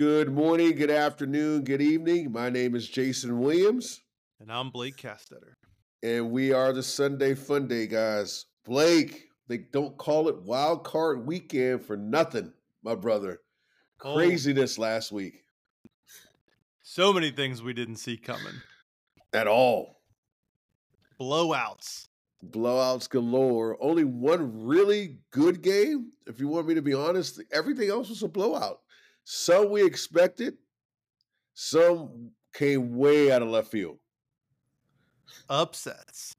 Good morning, good afternoon, good evening. My name is Jason Williams. And I'm Blake Castetter. And we are the Sunday Fun Day guys. Blake, they don't call it Wild Card Weekend for nothing, my brother. Oh. Craziness oh. last week. So many things we didn't see coming. At all. Blowouts. Blowouts galore. Only one really good game. If you want me to be honest, everything else was a blowout. Some we expected, some came way out of left field. Upsets.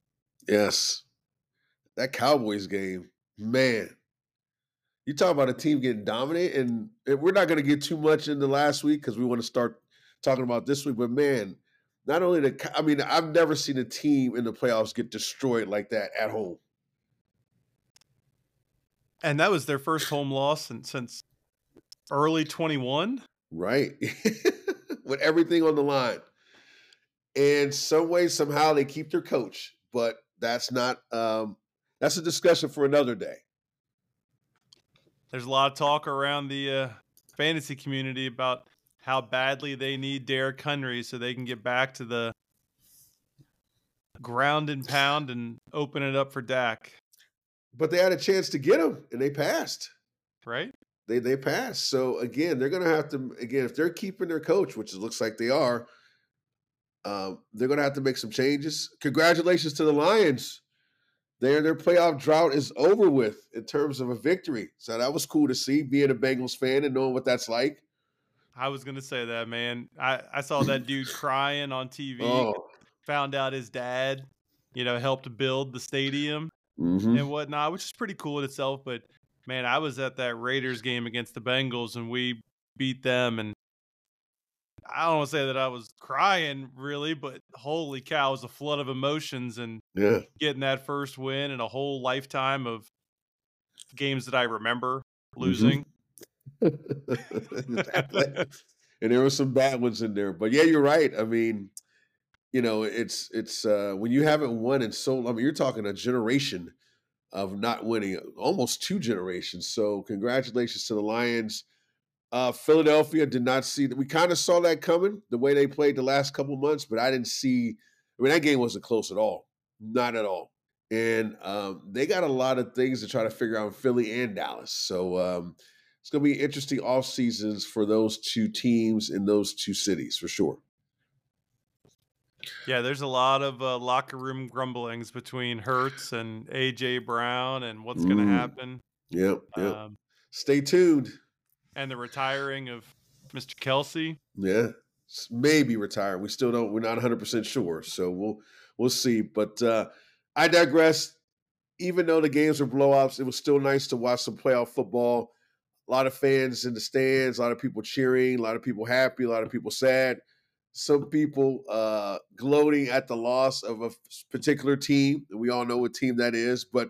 Yes. That Cowboys game, man. You talk about a team getting dominated, and, and we're not going to get too much into last week because we want to start talking about this week. But man, not only the, I mean, I've never seen a team in the playoffs get destroyed like that at home. And that was their first home loss since early 21. Right. With everything on the line. And some way, somehow they keep their coach, but that's not um that's a discussion for another day. There's a lot of talk around the uh, fantasy community about how badly they need Derrick Henry so they can get back to the ground and pound and open it up for Dak. But they had a chance to get him and they passed. Right? They they passed. So again, they're gonna have to again, if they're keeping their coach, which it looks like they are, um, they're gonna have to make some changes. Congratulations to the Lions. Their their playoff drought is over with in terms of a victory. So that was cool to see, being a Bengals fan and knowing what that's like. I was gonna say that, man. I, I saw that dude crying on TV. Oh. Found out his dad, you know, helped build the stadium mm-hmm. and whatnot, which is pretty cool in itself. But man, I was at that Raiders game against the Bengals and we beat them and I don't want to say that I was crying really, but holy cow, it was a flood of emotions and yeah. getting that first win and a whole lifetime of games that I remember mm-hmm. losing. Mm-hmm. and there were some bad ones in there. But yeah, you're right. I mean, you know, it's it's uh when you haven't won in so I mean, you're talking a generation of not winning, almost two generations. So congratulations to the Lions. Uh, Philadelphia did not see that. We kind of saw that coming the way they played the last couple months, but I didn't see. I mean, that game wasn't close at all, not at all. And um, they got a lot of things to try to figure out in Philly and Dallas. So um, it's going to be interesting off seasons for those two teams in those two cities for sure. Yeah, there's a lot of uh, locker room grumblings between Hurts and AJ Brown and what's going to mm. happen. Yep, yep. Um, Stay tuned and the retiring of Mr. Kelce. Yeah, maybe retire. We still don't. We're not 100 percent sure, so we'll we'll see. But uh, I digress. Even though the games were blowouts, it was still nice to watch some playoff football. A lot of fans in the stands, a lot of people cheering, a lot of people happy, a lot of people sad. Some people uh, gloating at the loss of a particular team. We all know what team that is, but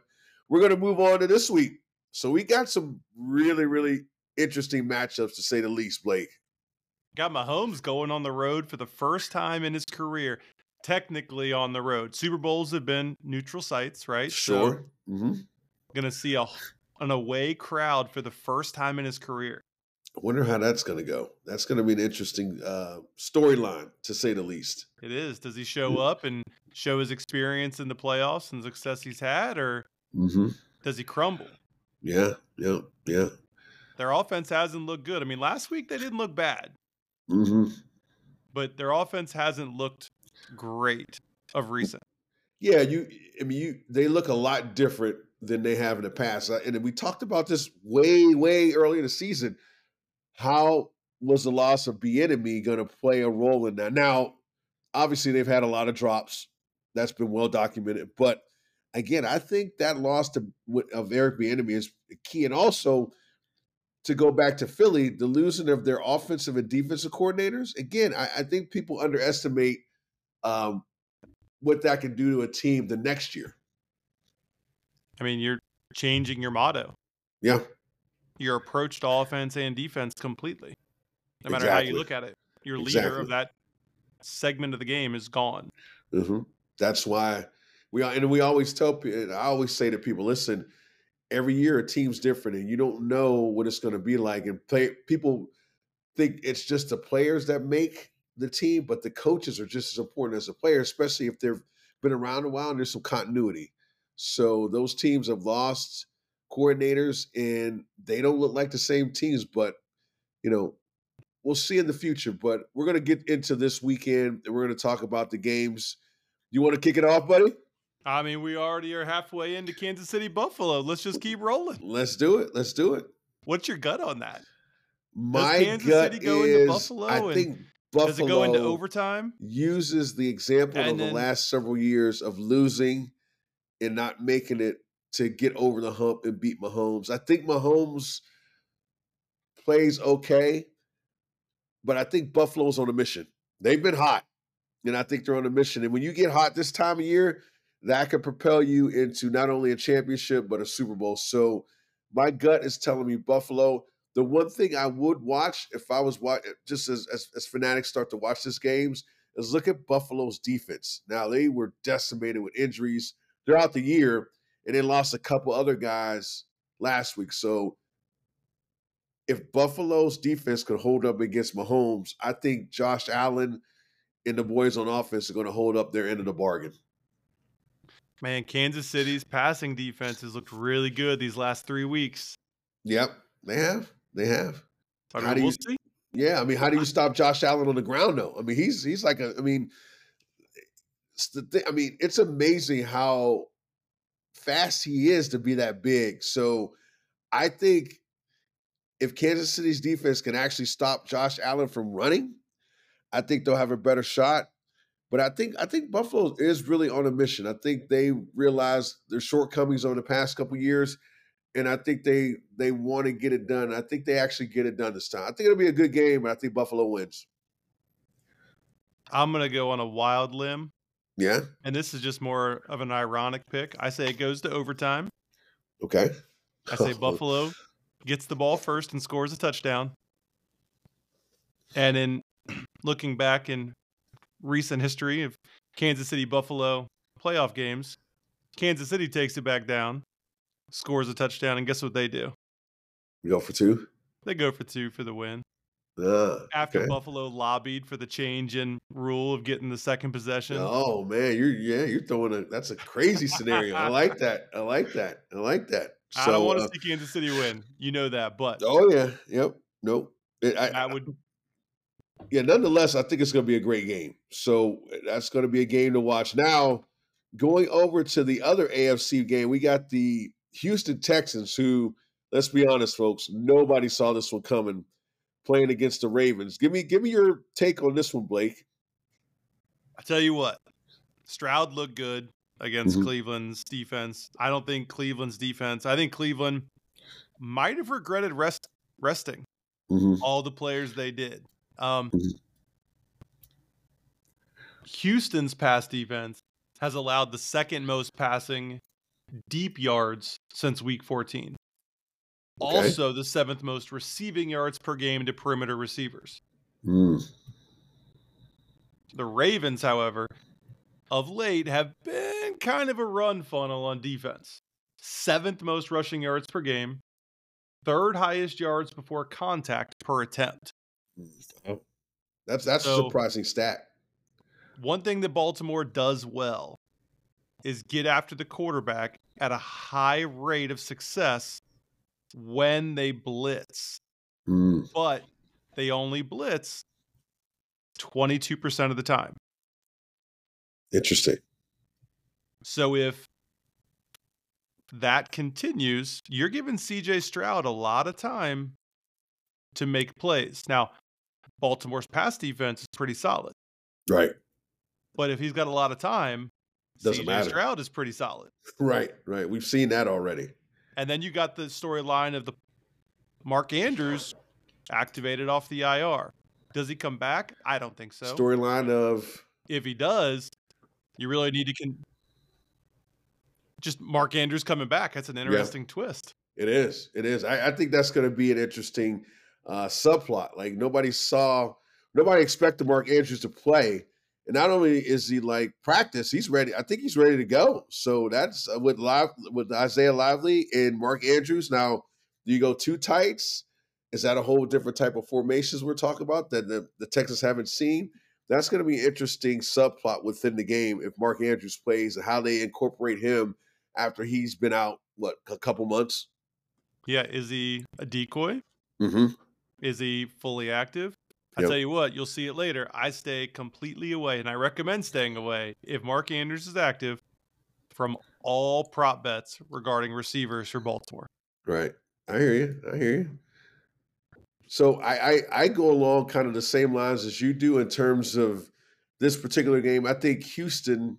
we're going to move on to this week. So we got some really, really interesting matchups to say the least, Blake. Got Mahomes going on the road for the first time in his career, technically on the road. Super Bowls have been neutral sites, right? Sure. So, mm-hmm. Gonna see a an away crowd for the first time in his career. I wonder how that's going to go. That's going to be an interesting uh, storyline, to say the least. It is. Does he show mm. up and show his experience in the playoffs and success he's had, or mm-hmm. does he crumble? Yeah, yeah, yeah. Their offense hasn't looked good. I mean, last week they didn't look bad, mm-hmm. but their offense hasn't looked great of recent. Yeah, you. I mean, you. They look a lot different than they have in the past, and we talked about this way, way early in the season. How was the loss of Bieniemy going to play a role in that? Now, obviously, they've had a lot of drops. That's been well documented, but again, I think that loss to, of Eric Bieniemy is key, and also to go back to Philly, the losing of their offensive and defensive coordinators. Again, I, I think people underestimate um, what that can do to a team the next year. I mean, you're changing your motto. Yeah. Your approach to offense and defense completely. No matter exactly. how you look at it, your exactly. leader of that segment of the game is gone. Mm-hmm. That's why we are, and we always tell people. I always say to people, listen every year a team's different and you don't know what it's going to be like and play, people think it's just the players that make the team, but the coaches are just as important as the players, especially if they've been around a while and there's some continuity. So those teams have lost coordinators and they don't look like the same teams, but you know, we'll see in the future. But we're gonna get into this weekend and we're gonna talk about the games. You want to kick it off, buddy? I mean, we already are halfway into Kansas City Buffalo. Let's just keep rolling. Let's do it. Let's do it. What's your gut on that? My does Kansas gut City go is, into Buffalo? I think Buffalo does it go into overtime? Uses the example and of then, the last several years of losing and not making it to get over the hump and beat Mahomes. I think Mahomes plays okay, but I think Buffalo's on a mission. They've been hot, and I think they're on a mission. And when you get hot this time of year, that could propel you into not only a championship but a Super Bowl. So my gut is telling me Buffalo. The one thing I would watch if I was watch, just as, as as fanatics start to watch this games is look at Buffalo's defense. Now they were decimated with injuries throughout the year, and they lost a couple other guys last week. So if Buffalo's defense could hold up against Mahomes, I think Josh Allen and the boys on offense are going to hold up their end of the bargain. Man, Kansas City's passing defense has looked really good these last three weeks. Yep, they have. They have. I how do you, see? Yeah, I mean, how do you stop Josh Allen on the ground though? I mean, he's he's like a. I mean, the thing, I mean, it's amazing how fast he is to be that big. So, I think if Kansas City's defense can actually stop Josh Allen from running, I think they'll have a better shot. But I think I think Buffalo is really on a mission. I think they realize their shortcomings over the past couple years, and I think they they want to get it done. I think they actually get it done this time. I think it'll be a good game, and I think Buffalo wins. I'm gonna go on a wild limb. Yeah. And this is just more of an ironic pick. I say it goes to overtime. Okay. I say Buffalo gets the ball first and scores a touchdown. And in looking back in recent history of Kansas City Buffalo playoff games. Kansas City takes it back down, scores a touchdown, and guess what they do? go for two? They go for two for the win. Uh, After okay. Buffalo lobbied for the change in rule of getting the second possession. Oh man, you're yeah, you're throwing a that's a crazy scenario. I like that. I like that. I like that. So, I don't want to uh, see Kansas City win. You know that, but oh yeah, yep, nope. It, I, that would yeah, nonetheless, I think it's going to be a great game. So that's going to be a game to watch. Now, going over to the other AFC game, we got the Houston Texans, who, let's be honest, folks, nobody saw this one coming, playing against the Ravens. Give me, give me your take on this one, Blake. I tell you what, Stroud looked good against mm-hmm. Cleveland's defense. I don't think Cleveland's defense. I think Cleveland might have regretted rest resting mm-hmm. all the players they did. Um, mm-hmm. Houston's pass defense has allowed the second most passing deep yards since week 14. Okay. Also, the seventh most receiving yards per game to perimeter receivers. Mm. The Ravens, however, of late have been kind of a run funnel on defense. Seventh most rushing yards per game, third highest yards before contact per attempt. Oh, that's that's so, a surprising stat. One thing that Baltimore does well is get after the quarterback at a high rate of success when they blitz. Mm. But they only blitz 22% of the time. Interesting. So if that continues, you're giving CJ Stroud a lot of time to make plays. Now, Baltimore's pass defense is pretty solid. Right. But if he's got a lot of time, doesn't CJ matter. Stroud is pretty solid. Right, right. We've seen that already. And then you got the storyline of the Mark Andrews activated off the IR. Does he come back? I don't think so. Storyline of if he does, you really need to con- just Mark Andrews coming back. That's an interesting yeah. twist. It is. It is. I, I think that's going to be an interesting uh, subplot. Like nobody saw, nobody expected Mark Andrews to play, and not only is he like practice, he's ready. I think he's ready to go. So that's uh, with live with Isaiah Likely and Mark Andrews. Now, do you go two tights? Is that a whole different type of formations we're talking about that the, the Texans haven't seen? That's going to be an interesting subplot within the game if Mark Andrews plays and how they incorporate him after he's been out, what, a couple months? Yeah. Is he a decoy? Mm-hmm. Is he fully active? I Yep. tell you what, you'll see it later. I stay completely away, and I recommend staying away if Mark Andrews is active from all prop bets regarding receivers for Baltimore. Right. I hear you. I hear you. So I, I I go along kind of the same lines as you do in terms of this particular game. I think Houston.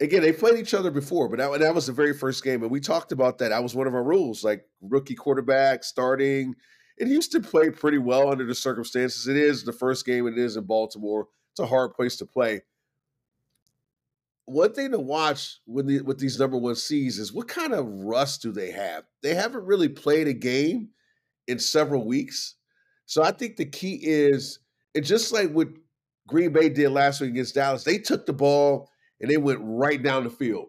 Again, they played each other before, but that, that was the very first game, and we talked about that. That was one of our rules, like rookie quarterback starting. And Houston played pretty well under the circumstances. It is the first game, it is in Baltimore. It's a hard place to play. One thing to watch with the, with these number one seeds is what kind of rust do they have? They haven't really played a game in several weeks. So I think the key is, and just like what Green Bay did last week against Dallas, they took the ball and they went right down the field.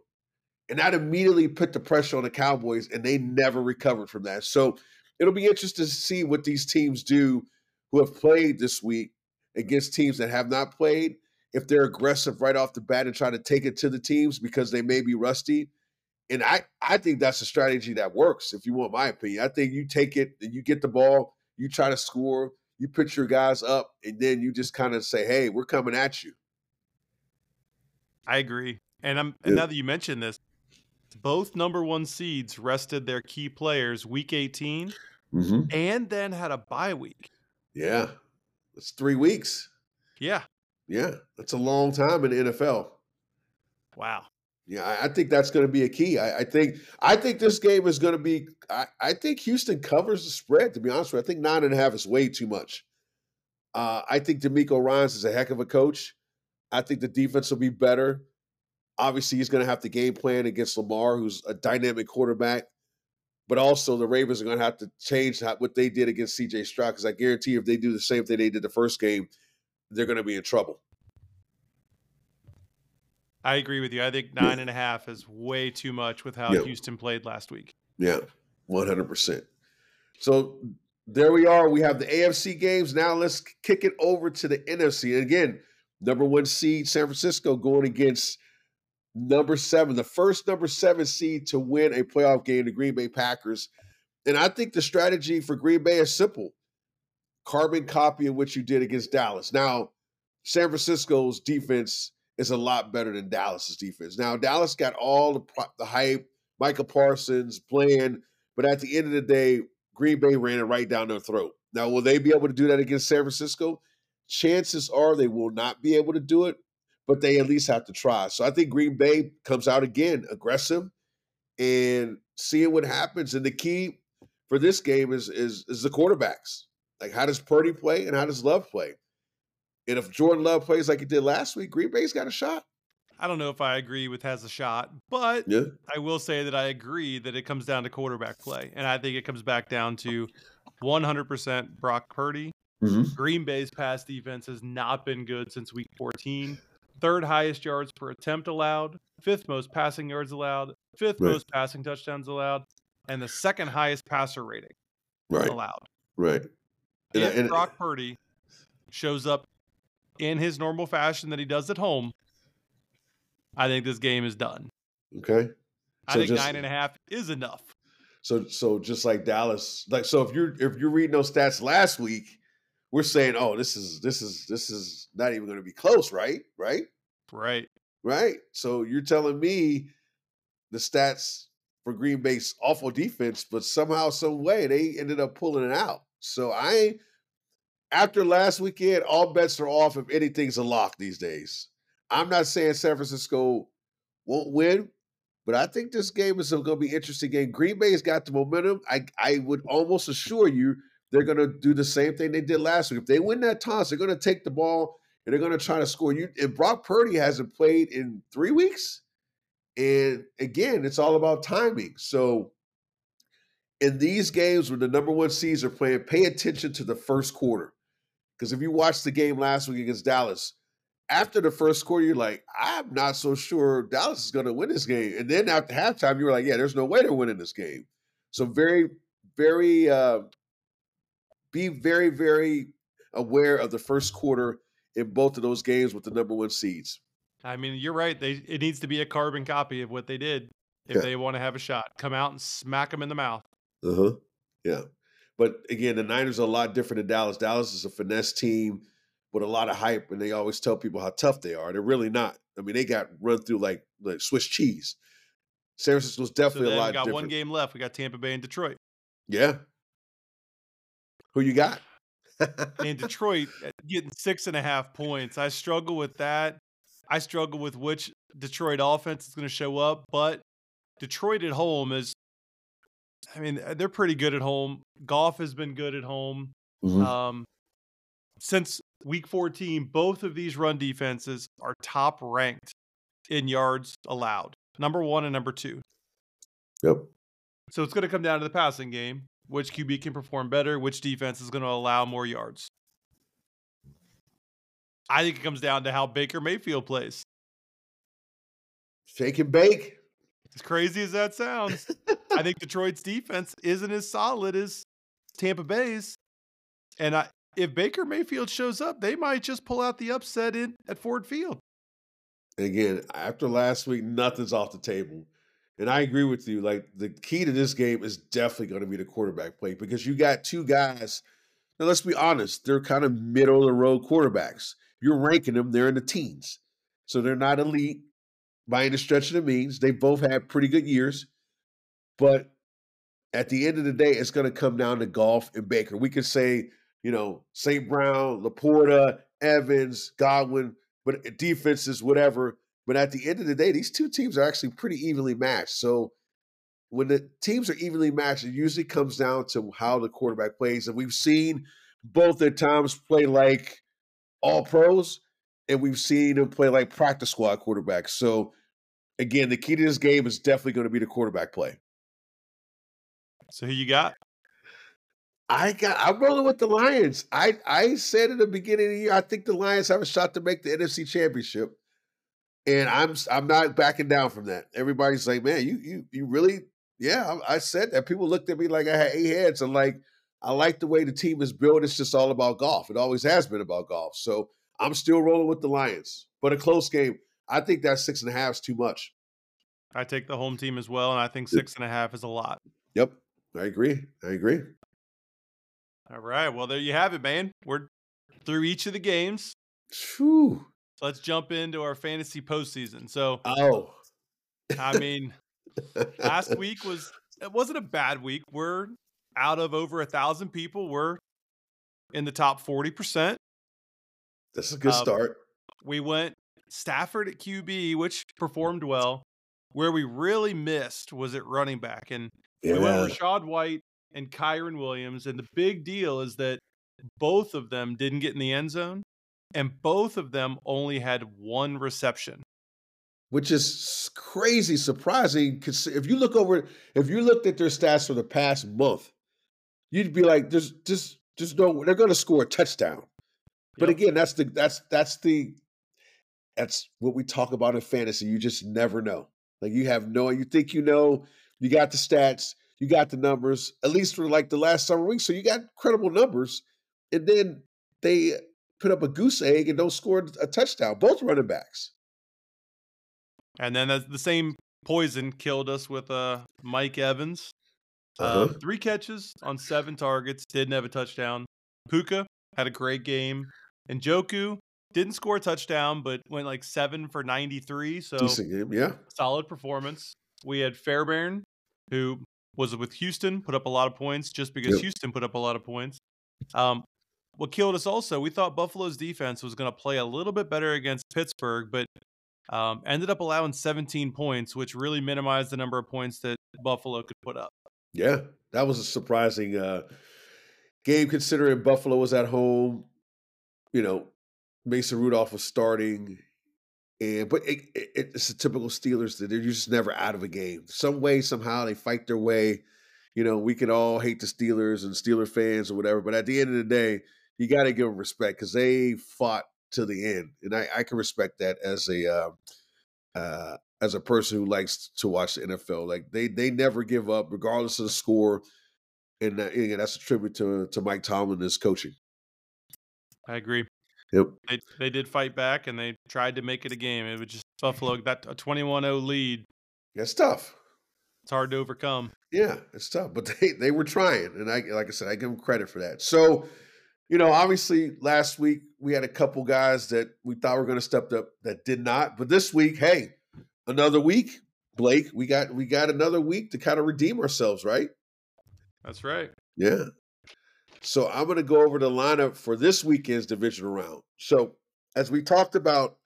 And that immediately put the pressure on the Cowboys, and they never recovered from that. So it'll be interesting to see what these teams do who have played this week against teams that have not played. If they're aggressive right off the bat and try to take it to the teams because they may be rusty. And I, I think that's a strategy that works, if you want my opinion. I think you take it and you get the ball, you try to score, you put your guys up, and then you just kind of say, hey, we're coming at you. I agree. And I'm and now that you mention this, both number one seeds rested their key players week 18 Mm-hmm. and then had a bye week. Yeah. It's three weeks. Yeah. Yeah. That's a long time in the NFL. Wow. Yeah, I, I think that's going to be a key. I, I think I think this game is going to be. I, I think Houston covers the spread. To be honest with you, I think nine and a half is way too much. Uh, I think DeMeco Ryans is a heck of a coach. I think the defense will be better. Obviously, he's going to have to game plan against Lamar, who's a dynamic quarterback. But also, the Ravens are going to have to change what they did against C.J. Stroud because I guarantee you, if they do the same thing they did the first game, they're going to be in trouble. I agree with you. I think nine and a half is way too much with how Yeah. Houston played last week. Yeah, one hundred percent. So there we are. We have the AFC games. Now let's kick it over to the NFC. And again, number one seed San Francisco going against number seven, the first number seven seed to win a playoff game, the Green Bay Packers. And I think the strategy for Green Bay is simple: carbon copy of what you did against Dallas. Now, San Francisco's defense is a lot better than Dallas's defense. Now, Dallas got all the the hype. Michael Parsons, playing, but at the end of the day, Green Bay ran it right down their throat. Now, will they be able to do that against San Francisco? Chances are they will not be able to do it, but they at least have to try. So I think Green Bay comes out again aggressive and seeing what happens. And the key for this game is is is the quarterbacks. Like how does Purdy play and how does Love play? And if Jordan Love plays like he did last week, Green Bay's got a shot. I don't know if I agree with has a shot, but Yeah. I will say that I agree that it comes down to quarterback play. And I think it comes back down to 100% Brock Purdy. Mm-hmm. Green Bay's pass defense has not been good since week 14. Third highest yards per attempt allowed, fifth most passing yards allowed, fifth Right. most passing touchdowns allowed, and the second highest passer rating Right. allowed. Right. And- If and- Brock Purdy shows up in his normal fashion that he does at home, I think this game is done. Okay. I think just- nine and a half is enough. So so just like Dallas, like so if you're if you're reading those stats last week, we're saying, oh, this is this is this is not even going to be close, right? Right? Right. Right? So you're telling me the stats for Green Bay's awful defense, but somehow, some way, they ended up pulling it out. So I, after last weekend, all bets are off if anything's a lock these days. I'm not saying San Francisco won't win, but I think this game is going to be interesting game. Green Bay's got the momentum. I I would almost assure you they're going to do the same thing they did last week. If they win that toss, they're going to take the ball and they're going to try to score. You if Brock Purdy hasn't played in three weeks, and again, it's all about timing. So. In these games, when the number one seeds are playing, pay attention to the first quarter. Because if you watched the game last week against Dallas, after the first quarter, you're like, I'm not so sure Dallas is going to win this game. And then after halftime, you were like, yeah, there's no way they're winning this game. So very, very uh, be very, very aware of the first quarter in both of those games with the number one seeds. I mean, you're right. They it needs to be a carbon copy of what they did if yeah. they want to have a shot. Come out and smack them in the mouth. Uh huh. Yeah. But again, the Niners are a lot different than Dallas. Dallas is a finesse team with a lot of hype, and they always tell people how tough they are. They're really not. I mean, they got run through like like Swiss cheese. San Francisco's definitely so a lot. We got different. one game left. We got Tampa Bay and Detroit. Yeah. Who you got? in Detroit, uh, getting six and a half points. I struggle with that. I struggle with which Detroit offense is going to show up, but Detroit at home is, I mean, uh, they're pretty good at home. Goff has been good at home. Mm-hmm. Um, since week 14, both of these run defenses are top ranked in yards allowed number one and number two. Yep. So it's going to come down to the passing game. Which QB can perform better? Which defense is going to allow more yards? I think it comes down to how Baker Mayfield plays. Shake and bake. As crazy as that sounds, I think Detroit's defense isn't as solid as Tampa Bay's. And I, if Baker Mayfield shows up, they might just pull out the upset in at Ford Field. Again, after last week, nothing's off the table. And I agree with you. Like the key to this game is definitely going to be the quarterback play because you got two guys. Now let's be honest, they're kind of middle of the road quarterbacks. You're ranking them; they're in the teens, so they're not elite by any stretch of the means. They both had pretty good years, but at the end of the day, it's going to come down to Goff and Baker. We could say, you know, St. Brown, LaPorta, Evans, Godwin, but defenses, whatever. But at the end of the day, these two teams are actually pretty evenly matched. So when the teams are evenly matched, it usually comes down to how the quarterback plays. And we've seen both their times play like all pros, and we've seen them play like practice squad quarterbacks. So again, the key to this game is definitely going to be the quarterback play. So who you got? I got I'm rolling with the Lions. I I said in the beginning of the year, I think the Lions have a shot to make the NFC championship and I'm I'm not backing down from that. Everybody's like, man, you you you really, yeah. I, I said that. People looked at me like I had eight heads. I'm like, I like the way the team is built. It's just all about Goff. It always has been about Goff. So I'm still rolling with the Lions, but a close game. I think that six and a half is too much. I take the home team as well, and I think six and a half is a lot. Yep, I agree. I agree. All right. Well, there you have it, man. We're through each of the games. Whew. So let's jump into our fantasy postseason. So, oh, I mean, last week was it wasn't a bad week. We're out of over a thousand people. We're in the top forty percent. This is a good um, start. We went Stafford at QB, which performed well. Where we really missed was at running back, and yeah. we went Rachaad White and Kyren Williams. And the big deal is that both of them didn't get in the end zone and both of them only had one reception. Which is crazy surprising because if you look over if you looked at their stats for the past month you'd be like there's just just no they're going to score a touchdown. But again that's the that's that's the that's what we talk about in fantasy you just never know. Like you have no you think you know you got the stats you got the numbers at least for like the last summer week so you got credible numbers and then they put up a goose egg and don't score a touchdown. Both running backs. And then the same poison killed us with uh, Mike Evans. Uh-huh. Uh, three catches on seven targets, didn't have a touchdown. Puka had a great game. And Njoku didn't score a touchdown, but went like seven for 93. So decent game, yeah. Solid performance. We had Fairbairn, who was with Houston, put up a lot of points just because yep. Houston put up a lot of points. Um, what killed us also, we thought Buffalo's defense was going to play a little bit better against Pittsburgh, but um, ended up allowing 17 points, which really minimized the number of points that Buffalo could put up. Yeah, that was a surprising uh, game considering Buffalo was at home. You know, Mason Rudolph was starting, and but it, it, it's a typical Steelers that they're just never out of a game. Some way, somehow, they fight their way. You know, we can all hate the Steelers and Steeler fans or whatever, but at the end of the day, you got to give them respect because they fought to the end, and I, I can respect that as a uh, uh, as a person who likes to watch the NFL. Like they they never give up, regardless of the score. and uh, that's a tribute to to Mike Tomlin and his coaching. I agree. Yep. They they did fight back and they tried to make it a game. It was just Buffalo that a 21-0 lead. That's tough. It's hard to overcome. Yeah, it's tough, but they they were trying, and I like I said, I give them credit for that. So, you know, obviously last week we had a couple guys that we thought were going to step up that did not, but this week, hey, another week, Blake, we got we got another week to kind of redeem ourselves, right? That's right. Yeah. So I'm going to go over the lineup for this weekend's divisional round. So as we talked about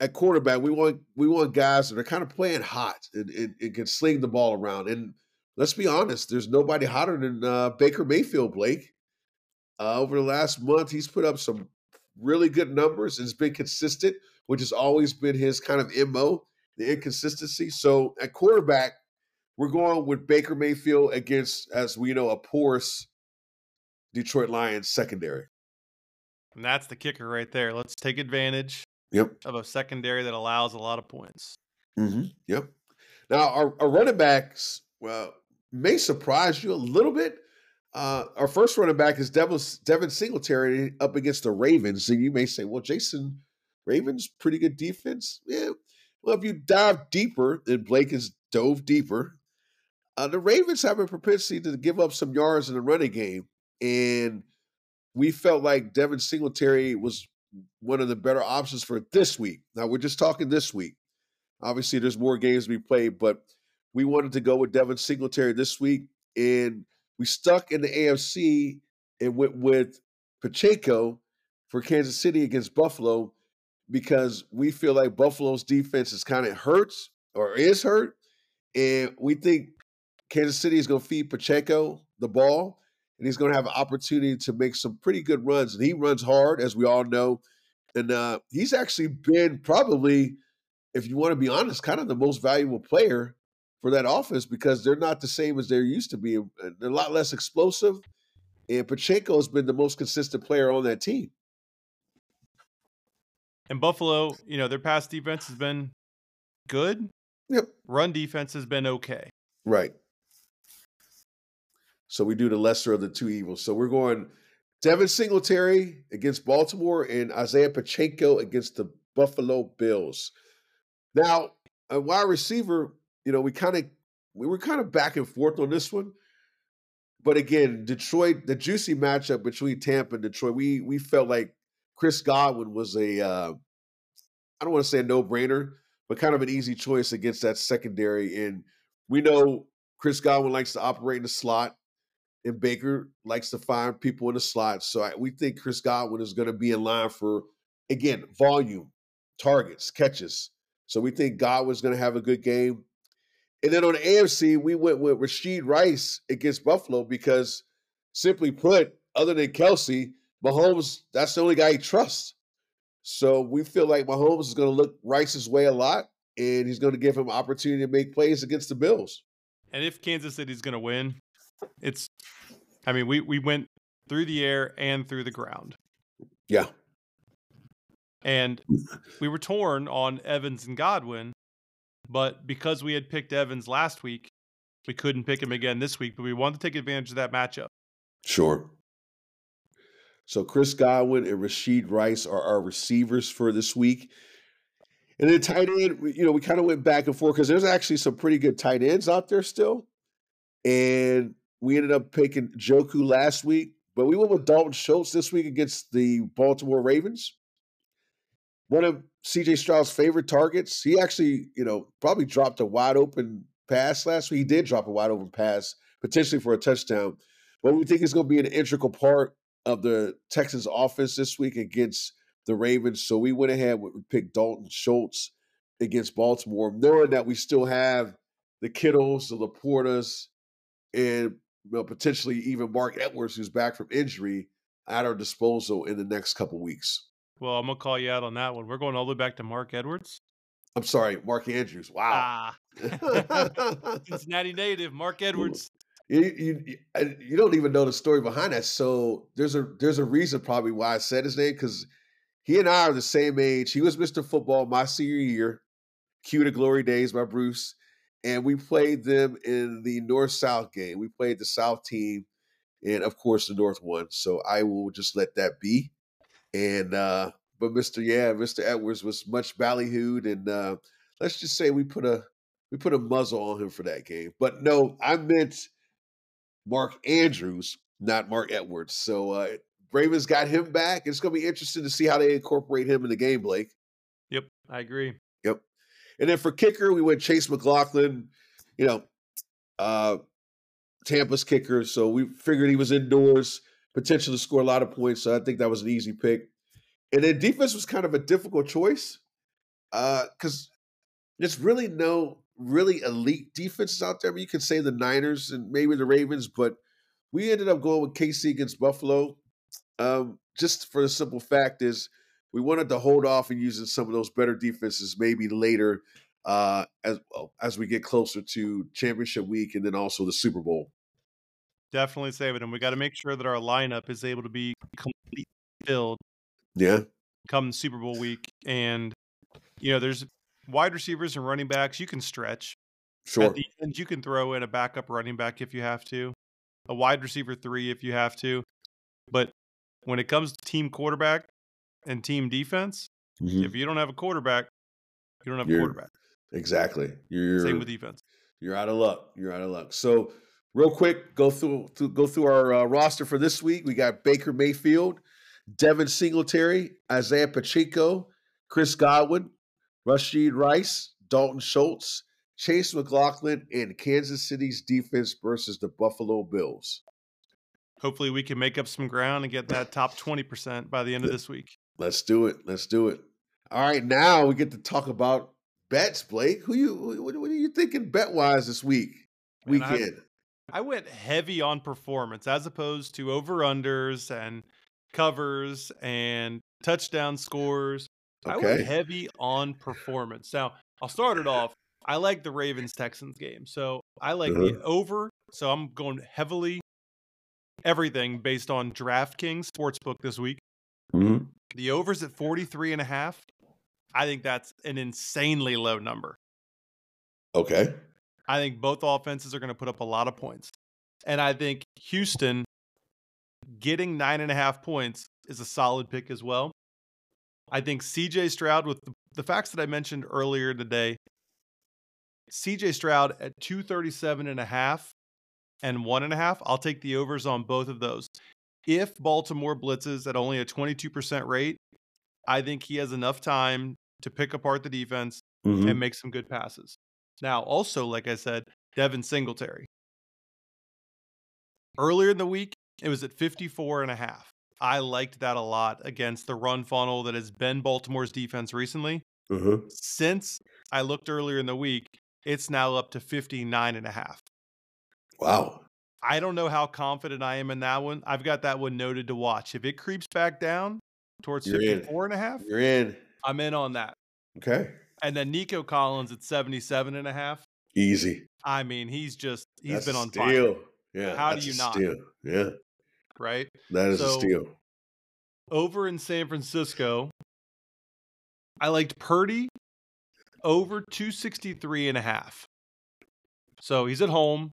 at quarterback, we want we want guys that are kind of playing hot and, and, and can sling the ball around. And let's be honest, there's nobody hotter than uh, Baker Mayfield, Blake. Uh, over the last month, he's put up some really good numbers and has been consistent, which has always been his kind of mo, the inconsistency. So at quarterback, we're going with Baker Mayfield against, as we know, a porous Detroit Lions secondary. And that's the kicker right there. Let's take advantage yep. of a secondary that allows a lot of points. Mm-hmm. Yep. Now, our, our running backs, well, may surprise you a little bit. Uh, our first running back is Devin, Devin Singletary up against the Ravens. And you may say, well, Jason, Ravens, pretty good defense. Yeah. Well, if you dive deeper, and Blake has dove deeper, uh, the Ravens have a propensity to give up some yards in the running game. And we felt like Devin Singletary was one of the better options for this week. Now, we're just talking this week. Obviously, there's more games we played, but we wanted to go with Devin Singletary this week. And we stuck in the AFC and went with Pacheco for Kansas City against Buffalo because we feel like Buffalo's defense is kind of hurts or is hurt. And we think Kansas City is going to feed Pacheco the ball, and he's going to have an opportunity to make some pretty good runs. And he runs hard, as we all know. And uh, he's actually been probably, if you want to be honest, kind of the most valuable player for that offense because they're not the same as they used to be. They're a lot less explosive. And Pacheco has been the most consistent player on that team. And Buffalo, you know, their pass defense has been good. Yep. Run defense has been okay. Right. So we do the lesser of the two evils. So we're going Devin Singletary against Baltimore and Isaiah Pacheco against the Buffalo Bills. Now, a wide receiver, you know, we kind of we were kind of back and forth on this one. But again, Detroit, the juicy matchup between Tampa and Detroit, we we felt like Chris Godwin was a uh, I don't want to say a no-brainer, but kind of an easy choice against that secondary. And we know Chris Godwin likes to operate in the slot and Baker likes to find people in the slot. So I, we think Chris Godwin is going to be in line for, again, volume, targets, catches. So we think Godwin's going to have a good game. And then on the AFC, we went with Rashee Rice against Buffalo because, simply put, other than Kelce, Mahomes, that's the only guy he trusts. So we feel like Mahomes is going to look Rice's way a lot, and he's going to give him opportunity to make plays against the Bills. And if Kansas City's going to win, it's I mean, we we went through the air and through the ground. Yeah. And we were torn on Evans and Godwin, but because we had picked Evans last week, we couldn't pick him again this week, but we wanted to take advantage of that matchup. Sure. So Chris Godwin and Rashee Rice are our receivers for this week. And then tight end, you know, we kind of went back and forth because there's actually some pretty good tight ends out there still. And we ended up picking Njoku last week, but we went with Dalton Schultz this week against the Baltimore Ravens. One of CJ Stroud's favorite targets. He actually, you know, probably dropped a wide open pass last week. He did drop a wide open pass, potentially for a touchdown. But we think he's going to be an integral part of the Texans offense this week against the Ravens. So we went ahead and picked Dalton Schultz against Baltimore, knowing that we still have the Kittles, the LaPortas, and well, potentially even Mark Edwards, who's back from injury, at our disposal in the next couple weeks. Well, I'm gonna call you out on that one. We're going all the way back to Mark Edwards. I'm sorry, Mark Andrews. Wow. Ah. Cincinnati native, Mark Edwards. You, you you don't even know the story behind that. So there's a there's a reason probably why I said his name because he and I are the same age. He was Mr. Football my senior year. Cue to Glory Days by Bruce and we played them in the North South game. We played the South team and of course the North won. So I will just let that be. And uh but Mr. Yeah, Mr. Edwards was much ballyhooed, and uh let's just say we put a we put a muzzle on him for that game. But no, I meant Mark Andrews, not Mark Edwards. So uh Ravens got him back. It's going to be interesting to see how they incorporate him in the game, Blake. Yep, I agree. Yep. And then for kicker, we went Chase McLaughlin. You know, uh, Tampa's kicker. So we figured he was indoors, potentially score a lot of points. So I think that was an easy pick. And then defense was kind of a difficult choice because uh, there's really no really elite defenses out there. I mean, you could say the Niners and maybe the Ravens, but we ended up going with KC against Buffalo. Um, just for the simple fact is we wanted to hold off and using some of those better defenses maybe later uh, as as we get closer to championship week and then also the Super Bowl. Definitely save it, and we got to make sure that our lineup is able to be completely filled. Yeah, come Super Bowl week, and you know there's wide receivers and running backs you can stretch. Sure. At the end, you can throw in a backup running back if you have to, a wide receiver three if you have to, but when it comes to team quarterback and team defense, mm-hmm. if you don't have a quarterback, you don't have you're, a quarterback. Exactly. You're same with defense. You're out of luck. You're out of luck. So, real quick, go through, through go through our uh, roster for this week. We got Baker Mayfield, Devin Singletary, Isaiah Pacheco, Chris Godwin, Rashee Rice, Dalton Schultz, Chase McLaughlin, and Kansas City's defense versus the Buffalo Bills hopefully we can make up some ground and get that top 20% by the end of this week. Let's do it. Let's do it. All right, now we get to talk about bets, Blake. Who you what, what are you thinking bet wise this week? Weekend. I, went heavy on performance as opposed to over unders and covers and touchdown scores. Okay. I went heavy on performance. Now, I'll start it off. I like the Ravens Texans game. So I like uh-huh. the over. So I'm going heavily everything based on DraftKings Sportsbook this week. Mm-hmm. The over's at 43 and a half. I think that's an insanely low number. Okay. I think both offenses are going to put up a lot of points. And I think Houston getting nine and a half points is a solid pick as well. I think CJ Stroud, with the, the facts that I mentioned earlier today, CJ Stroud at 237 and a half and one and a half, I'll take the overs on both of those. If Baltimore blitzes at only a 22% rate, I think he has enough time to pick apart the defense mm-hmm. and make some good passes. Now, also, like I said, Devin Singletary. Earlier in the week, it was at 54 and a half. I liked that a lot against the run funnel that has been Baltimore's defense recently. Mm-hmm. Since I looked earlier in the week, it's now up to 59 and a half. Wow. I don't know how confident I am in that one. I've got that one noted to watch. If it creeps back down towards You're 54 in. and a half, You're in. I'm in on that. Okay. And then Nico Collins at 77 and a half. Easy. I mean, he's just he's that's been on steal. fire. Yeah. How do you not? Steal. Yeah. Right? That is so, a steal. Over in San Francisco, I liked Purdy over 263 and a half. So he's at home.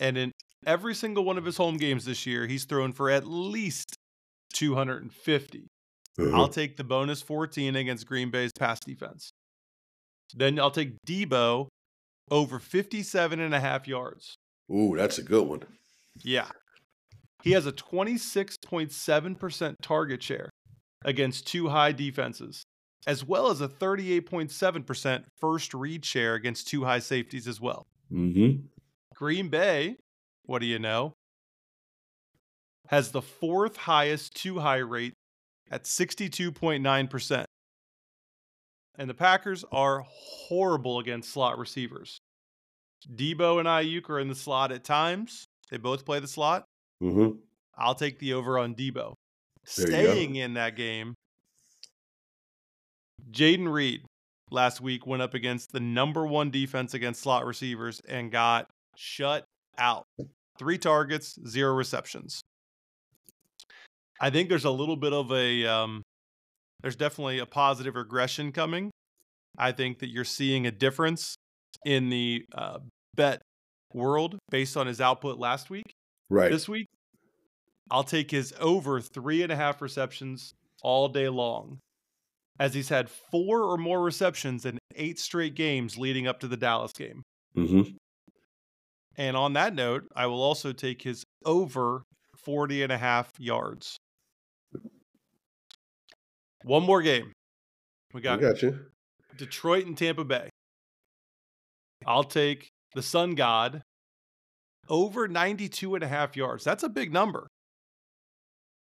And in every single one of his home games this year, he's thrown for at least 250. Uh-huh. I'll take the bonus 14 against Green Bay's pass defense. Then I'll take Deebo over 57 and a half yards. Ooh, that's a good one. Yeah. He has a 26.7% target share against two high defenses, as well as a 38.7% first read share against two high safeties as well. Mm-hmm. Green Bay, what do you know? Has the fourth highest two high rate at 62.9%. And the Packers are horrible against slot receivers. Deebo and Aiyuk are in the slot at times. They both play the slot. Mm-hmm. I'll take the over on Deebo. There Staying in that game, Jayden Reed last week went up against the number one defense against slot receivers and got shut out. Three targets, zero receptions. I think there's a little bit of a, um, there's definitely a positive regression coming. I think that you're seeing a difference in the uh, bet world based on his output last week. Right. This week, I'll take his over three and a half receptions all day long, as he's had four or more receptions in eight straight games leading up to the Dallas game. Mm-hmm. And on that note, I will also take his over 40 and a half yards. One more game. We got, I got you. Detroit and Tampa Bay. I'll take the Sun God over 92 and a half yards. That's a big number.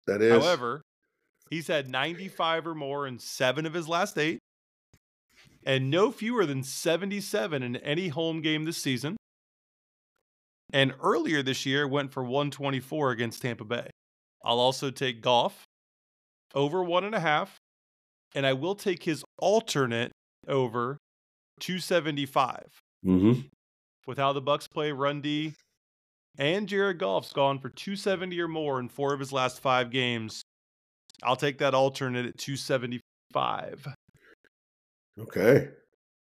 That is. However, he's had 95 or more in seven of his last eight, and no fewer than 77 in any home game this season. And earlier this year, went for 124 against Tampa Bay. I'll also take Goff over one and a half, and I will take his alternate over 275. Mm-hmm. With how the Bucks play run D, and Jared Goff's gone for 270 or more in four of his last five games. I'll take that alternate at 275. Okay.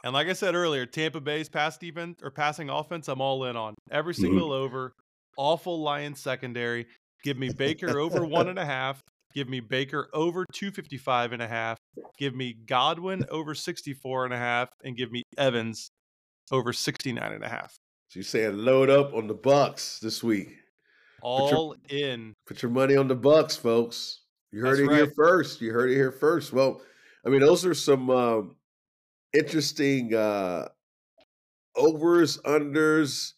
And like I said earlier, Tampa Bay's pass defense or passing offense, I'm all in on. Every single mm-hmm. over. Awful Lions secondary. Give me Baker over one and a half. Give me Baker over 255 and a half. Give me Godwin over 64 and a half. And give me Evans over 69 and a half. So you're saying load up on the Bucks this week. All put your, in. Put your money on the Bucks, folks. You heard That's it right. here first. You heard it here first. Well, I mean, those are some um, interesting uh, overs, unders.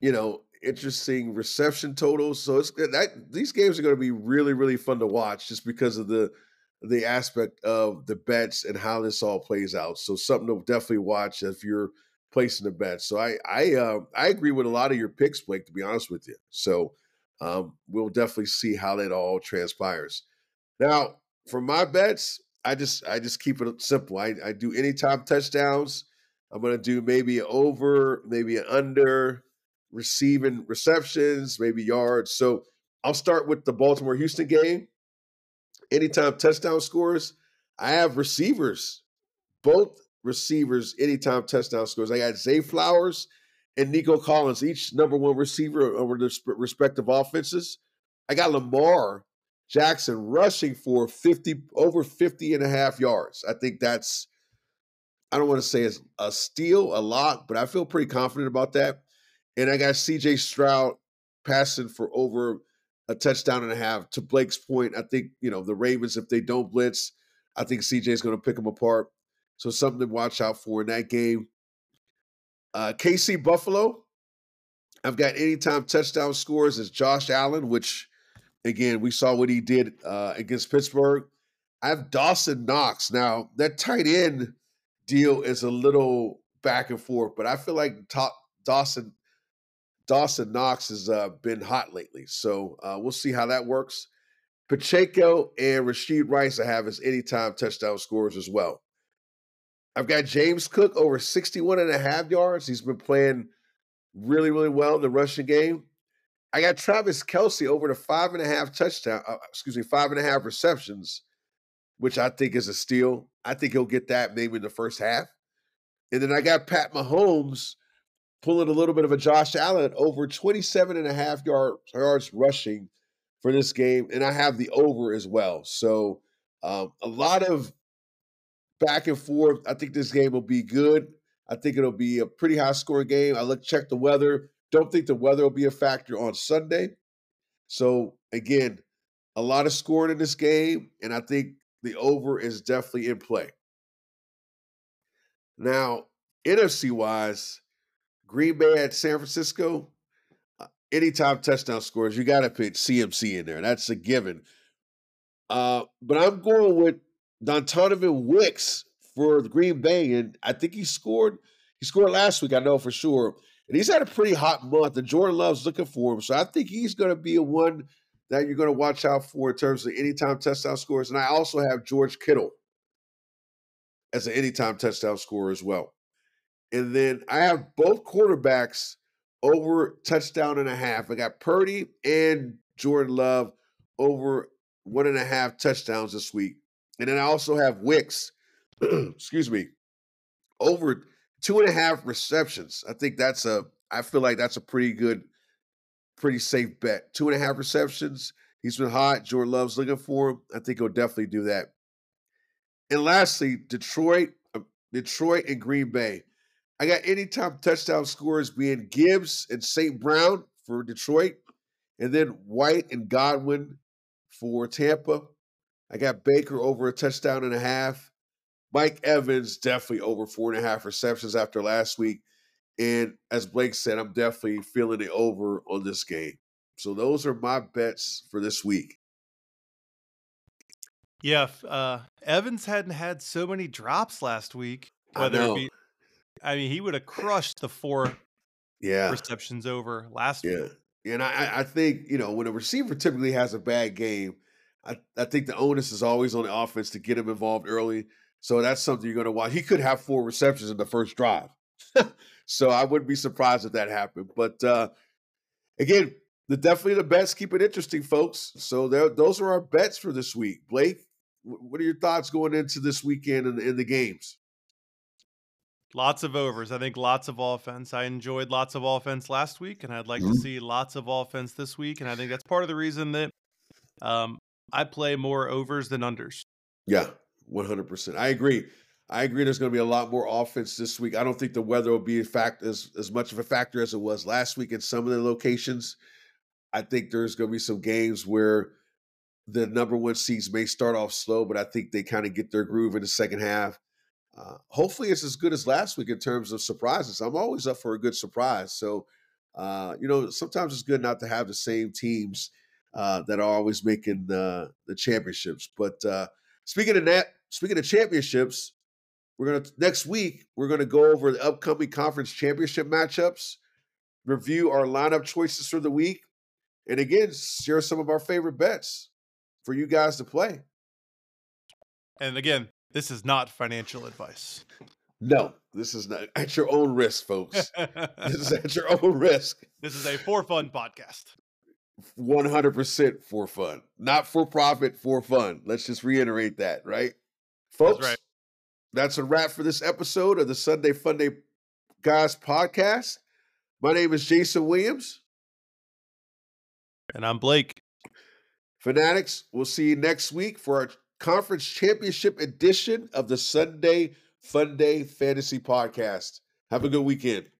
You know, interesting reception totals. So it's that these games are going to be really, really fun to watch just because of the the aspect of the bets and how this all plays out. So something to definitely watch if you're placing the bets. So I I uh, I agree with a lot of your picks, Blake. To be honest with you, so um, we'll definitely see how that all transpires. Now, for my bets, I just I just keep it simple. I, I do anytime touchdowns. I'm gonna do maybe an over, maybe an under, receiving receptions, maybe yards. So I'll start with the Baltimore Houston game. Anytime touchdown scores, I have receivers, both receivers, anytime touchdown scores. I got Zay Flowers and Nico Collins, each number one receiver over their respective offenses. I got Lamar Jackson rushing for 50 over 50 and a half yards. I think that's I don't want to say it's a steal, a lot, but I feel pretty confident about that. And I got CJ Stroud passing for over a touchdown and a half. To Blake's point, I think, you know, the Ravens, if they don't blitz, I think CJ is going to pick them apart. So something to watch out for in that game. Uh, KC Buffalo, I've got anytime touchdown scores as Josh Allen, which again we saw what he did uh, against Pittsburgh. I have Dawson Knox. Now that tight end deal is a little back and forth, but I feel like top Dawson Dawson Knox has uh, been hot lately, so uh, we'll see how that works. Pacheco and Rashee Rice I have as anytime touchdown scores as well. I've got James Cook over 61 and a half yards. He's been playing really, really well in the rushing game. I got Travis Kelce over the five and a half touchdown, uh, excuse me, five and a half receptions, which I think is a steal. I think he'll get that maybe in the first half. And then I got Pat Mahomes pulling a little bit of a Josh Allen over 27 and a half yard, yards rushing for this game. And I have the over as well. So um, a lot of back and forth. I think this game will be good. I think it'll be a pretty high scoring game. I look check the weather. Don't think the weather will be a factor on Sunday. So again, a lot of scoring in this game, and I think the over is definitely in play. Now, NFC wise, Green Bay at San Francisco, uh, anytime touchdown scores, you got to pick CMC in there. That's a given. Uh, but I'm going with Dontayvion Wicks for the Green Bay, and I think he scored. He scored last week, I know for sure. And he's had a pretty hot month, and Jordan Love's looking for him. So I think he's going to be a one that you're going to watch out for in terms of anytime touchdown scores. And I also have George Kittle as an anytime touchdown scorer as well. And then I have both quarterbacks over touchdown and a half. I got Purdy and Jordan Love over one and a half touchdowns this week. And then I also have Wicks, excuse me, over two and a half receptions. I think that's a, I feel like that's a pretty good pretty safe bet. Two and a half receptions. He's been hot. Jordan Love's looking for him. I think he'll definitely do that. And lastly, Detroit, uh, Detroit and Green Bay. I got anytime touchdown scores being Gibbs and St. Brown for Detroit, and then White and Godwin for Tampa. I got Baker over a touchdown and a half. Mike Evans definitely over four and a half receptions after last week. And as Blake said, I'm definitely feeling it over on this game. So those are my bets for this week. Yeah, uh, Evans hadn't had so many drops last week. Whether it be, I mean, he would have crushed the four yeah receptions over last yeah. week. And I, I think you know when a receiver typically has a bad game, I, I think the onus is always on the offense to get him involved early. So that's something you're going to watch. He could have four receptions in the first drive. so I wouldn't be surprised if that happened. But uh, again, the definitely the bets keep it interesting, folks. So those are our bets for this week. Blake, what are your thoughts going into this weekend in, in the games? Lots of overs. I think lots of offense. I enjoyed lots of offense last week, and I'd like mm-hmm. to see lots of offense this week. And I think that's part of the reason that um, I play more overs than unders. Yeah, 100%. I agree. I agree. There's going to be a lot more offense this week. I don't think the weather will be a fact as as much of a factor as it was last week in some of the locations. I think there's going to be some games where the number one seeds may start off slow, but I think they kind of get their groove in the second half. Uh, hopefully, it's as good as last week in terms of surprises. I'm always up for a good surprise. So, uh, you know, sometimes it's good not to have the same teams uh, that are always making the the championships. But uh, speaking of that, speaking of championships, we're gonna next week we're gonna go over the upcoming conference championship matchups, review our lineup choices for the week, and again share some of our favorite bets for you guys to play. And again, this is not financial advice. No, this is not at your own risk, folks. this is at your own risk. This is a for fun podcast. 100% for fun, not for profit, for fun. Let's just reiterate that, right? Folks, that's, right. that's a wrap for this episode of the Sunday Funday Guys podcast. My name is Jason Williams. And I'm Blake. Fanatics, we'll see you next week for our conference championship edition of the Sunday Funday Fantasy Podcast. Have a good weekend.